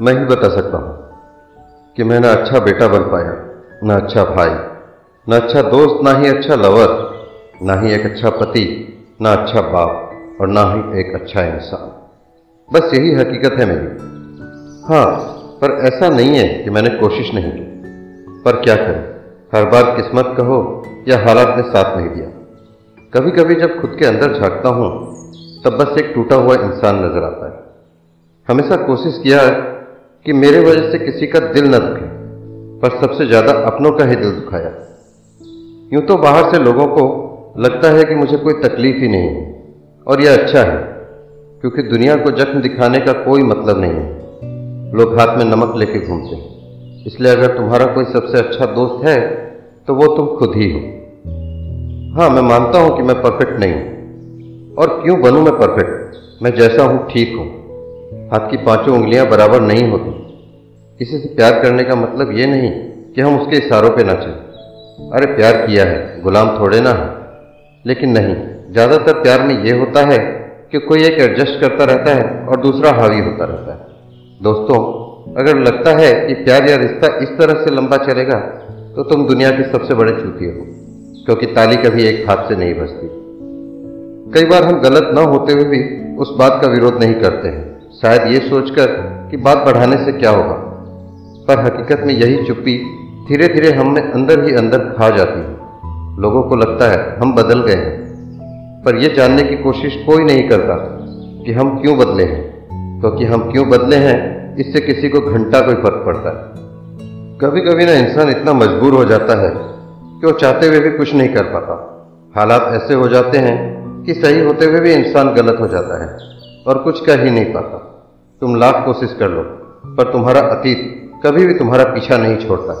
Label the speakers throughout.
Speaker 1: मैं ही बता सकता हूँ कि मैं ना अच्छा बेटा बन पाया, ना अच्छा भाई, ना अच्छा दोस्त, ना ही अच्छा लवर ना ही एक अच्छा पति, ना अच्छा बाप, और ना ही एक अच्छा इंसान। बस यही हकीकत है मेरी। हाँ पर ऐसा नहीं है कि मैंने कोशिश नहीं की। पर क्या करें? हर बार किस्मत कहो या हालात ने साथ नहीं दिया। कभी कभी जब खुद के अंदर झांकता हूँ, तब बस एक टूटा हुआ इंसान नज़र आता है। हमेशा कोशिश किया है कि मेरे वजह से किसी का दिल न दुखे, पर सबसे ज़्यादा अपनों का ही दिल दुखाया। यूँ तो बाहर से लोगों को लगता है कि मुझे कोई तकलीफ़ ही नहीं है, और यह अच्छा है, क्योंकि दुनिया को जख्म दिखाने का कोई मतलब नहीं है। लोग हाथ में नमक लेके घूमते हैं। इसलिए अगर तुम्हारा कोई सबसे अच्छा दोस्त है तो वो तुम खुद ही हो। हाँ मैं मानता हूँ कि मैं परफेक्ट नहीं हूँ। और क्यों बनूं मैं परफेक्ट मैं जैसा हूँ, ठीक हूँ। हाथ की पाँचों उंगलियाँ बराबर नहीं होती। किसी से प्यार करने का मतलब ये नहीं कि हम उसके इशारों पे नाचें अरे प्यार किया है, गुलाम थोड़े ना है। लेकिन नहीं, ज़्यादातर प्यार में ये होता है कि कोई एक एडजस्ट करता रहता है और दूसरा हावी होता रहता है। दोस्तों, अगर लगता है कि प्यार या रिश्ता इस तरह से लंबा चलेगा तो तुम दुनिया के सबसे बड़े चूतिए हो, क्योंकि ताली कभी एक हाथ से नहीं बजती। कई बार हम गलत न होते हुए भी उस बात का विरोध नहीं करते हैं। शायद ये सोचकर कि बात बढ़ाने से क्या होगा। पर हकीकत में यही चुप्पी धीरे धीरे हम में अंदर ही अंदर खा जाती है। लोगों को लगता है हम बदल गए हैं। पर यह जानने की कोशिश कोई नहीं करता कि हम क्यों बदले हैं, क्योंकि तो हम क्यों बदले हैं, इससे किसी को घंटा कोई फ़र्क पड़ता है। कभी कभी ना इंसान इतना मजबूर हो जाता है कि वो चाहते हुए भी कुछ नहीं कर पाता। हालात ऐसे हो जाते हैं कि सही होते हुए भी इंसान गलत हो जाता है। और कुछ कर ही नहीं पाता। तुम लाख कोशिश कर लो, पर तुम्हारा अतीत कभी भी तुम्हारा पीछा नहीं छोड़ता।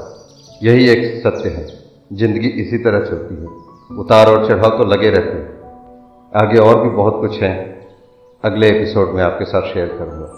Speaker 1: यही एक सत्य है, ज़िंदगी इसी तरह चलती है। उतार और चढ़ाव तो लगे रहते हैं। आगे और भी बहुत कुछ है। अगले एपिसोड में आपके साथ शेयर करूँगा।